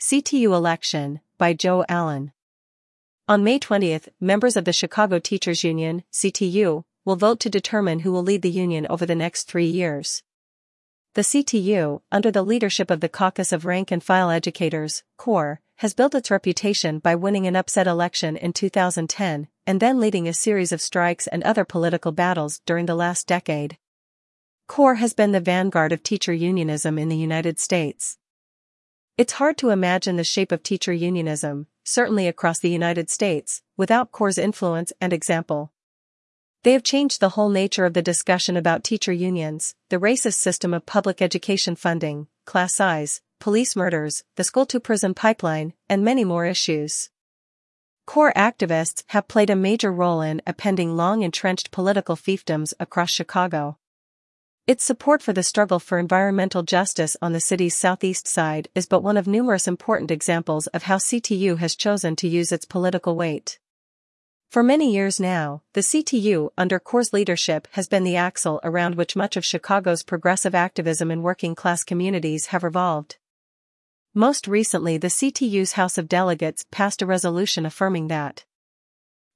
CTU Election, by Joe Allen. On May 20th, members of the Chicago Teachers Union, CTU, will vote to determine who will lead the union over the next three years. The CTU, under the leadership of the Caucus of Rank and File Educators, CORE, has built its reputation by winning an upset election in 2010 and then leading a series of strikes and other political battles during the last decade. CORE has been the vanguard of teacher unionism in the United States. It's hard to imagine the shape of teacher unionism, certainly across the United States, without CORE's influence and example. They have changed the whole nature of the discussion about teacher unions, the racist system of public education funding, class size, police murders, the school to prison pipeline, and many more issues. Core activists have played a major role in appending long entrenched political fiefdoms across Chicago. Its support for the struggle for environmental justice on the city's southeast side is but one of numerous important examples of how CTU has chosen to use its political weight. For many years now, the CTU under CORE's leadership has been the axle around which much of Chicago's progressive activism in working class communities have revolved. Most recently the CTU's House of Delegates passed a resolution affirming that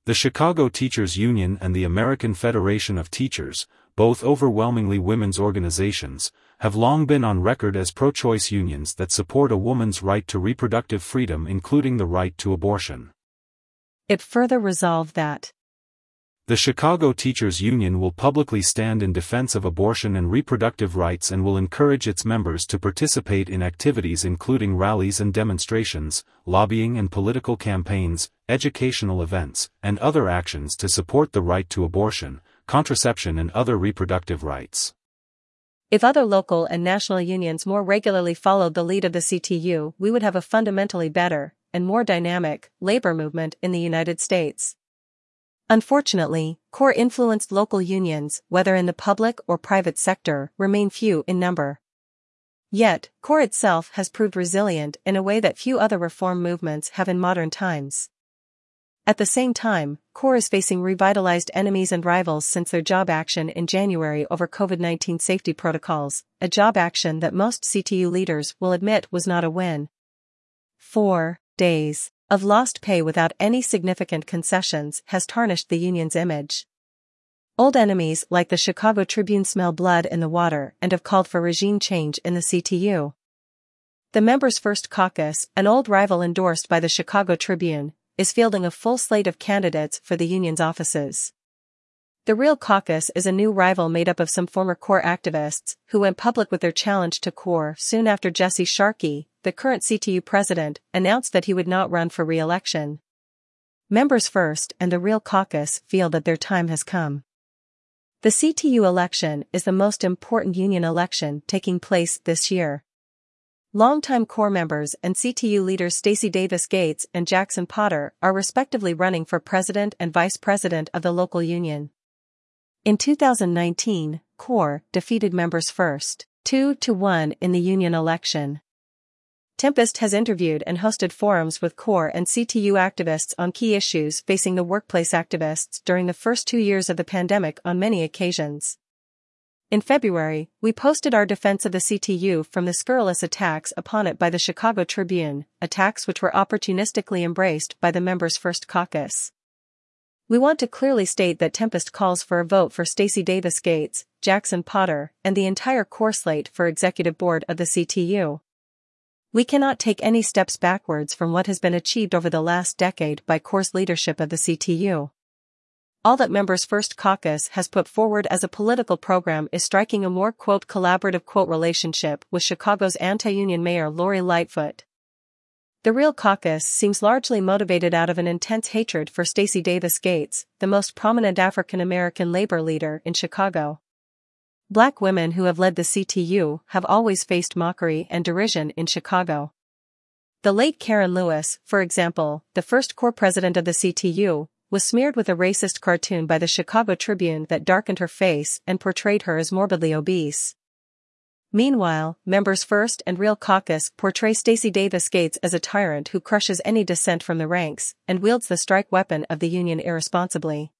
the Chicago Teachers Union and the American Federation of Teachers, both overwhelmingly women's organizations, have long been on record as pro-choice unions that support a woman's right to reproductive freedom including the right to abortion. It further resolved that the Chicago Teachers Union will publicly stand in defense of abortion and reproductive rights and will encourage its members to participate in activities including rallies and demonstrations, lobbying and political campaigns, educational events, and other actions to support the right to abortion, contraception and other reproductive rights. If other local and national unions more regularly followed the lead of the CTU, we would have a fundamentally better and more dynamic labor movement in the United States. Unfortunately, core influenced local unions, whether in the public or private sector, remain few in number. Yet, core itself has proved resilient in a way that few other reform movements have in modern times. At the same time, CORE is facing revitalized enemies and rivals since their job action in January over COVID-19 safety protocols, a job action that most CTU leaders will admit was not a win. 4 days of lost pay without any significant concessions has tarnished the union's image. Old enemies like the Chicago Tribune smell blood in the water and have called for regime change in the CTU. The Members' First Caucus, an old rival endorsed by the Chicago Tribune, is fielding a full slate of candidates for the union's offices. The Real Caucus is a new rival made up of some former CORE activists who went public with their challenge to CORE soon after Jesse Sharkey, the current CTU president, announced that he would not run for re-election. Members First and the Real Caucus feel that their time has come. The CTU election is the most important union election taking place this year. Longtime core members and CTU leaders Stacy Davis Gates and Jackson Potter are respectively running for president and vice president of the local union. In 2019, CORE defeated members first, 2 to 1 in the union election. Tempest has interviewed and hosted forums with CORE and CTU activists on key issues facing the workplace activists during the first two years of the pandemic on many occasions. In February, we posted our defense of the CTU from the scurrilous attacks upon it by the Chicago Tribune, attacks which were opportunistically embraced by the members' first caucus. We want to clearly state that Tempest calls for a vote for Stacy Davis Gates, Jackson Potter, and the entire core slate for executive board of the CTU. We cannot take any steps backwards from what has been achieved over the last decade by CORE's leadership of the CTU. All that Members First Caucus has put forward as a political program is striking a more quote collaborative quote relationship with Chicago's anti-union mayor Lori Lightfoot. The real caucus seems largely motivated out of an intense hatred for Stacy Davis Gates, the most prominent African American labor leader in Chicago. Black women who have led the CTU have always faced mockery and derision in Chicago. The late Karen Lewis, for example, the first core president of the CTU, was smeared with a racist cartoon by the Chicago Tribune that darkened her face and portrayed her as morbidly obese. Meanwhile, members First and Real Caucus portray Stacy Davis Gates as a tyrant who crushes any dissent from the ranks and wields the strike weapon of the union irresponsibly.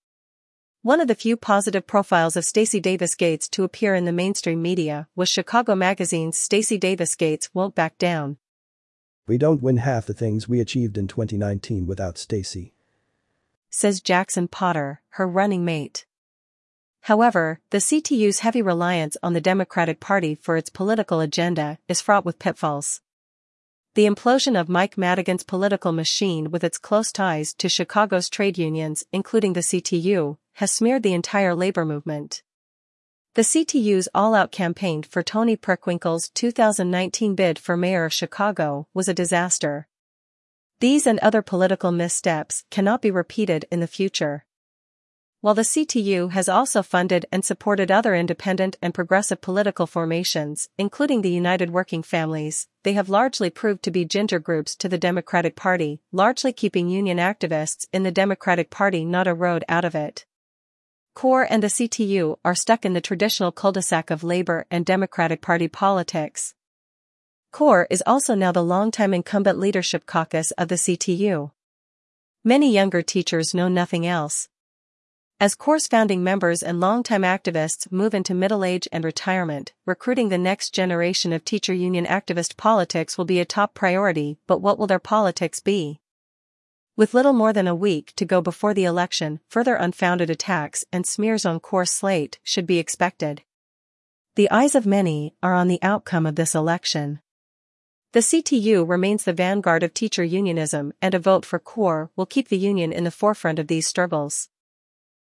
One of the few positive profiles of Stacy Davis Gates to appear in the mainstream media was Chicago Magazine's Stacy Davis Gates Won't Back Down. We don't win half the things we achieved in 2019 without Stacy. Says Jackson Potter, her running mate. However, the CTU's heavy reliance on the Democratic Party for its political agenda is fraught with pitfalls. The implosion of Mike Madigan's political machine with its close ties to Chicago's trade unions, including the CTU, has smeared the entire labor movement. The CTU's all-out campaign for Toni Preckwinkle's 2019 bid for mayor of Chicago was a disaster. These and other political missteps cannot be repeated in the future. While the CTU has also funded and supported other independent and progressive political formations, including the United Working Families, they have largely proved to be ginger groups to the Democratic Party, largely keeping union activists in the Democratic Party not a road out of it. CORE and the CTU are stuck in the traditional cul-de-sac of Labor and Democratic Party politics. CORE is also now the longtime incumbent leadership caucus of the CTU. Many younger teachers know nothing else, as CORE's founding members and longtime activists move into middle age and retirement, recruiting the next generation of teacher union activist politics will be a top priority, but what will their politics be? With little more than a week to go before the election, further unfounded attacks and smears on CORE's slate should be expected. The eyes of many are on the outcome of this election. The CTU remains the vanguard of teacher unionism and a vote for CORE will keep the union in the forefront of these struggles.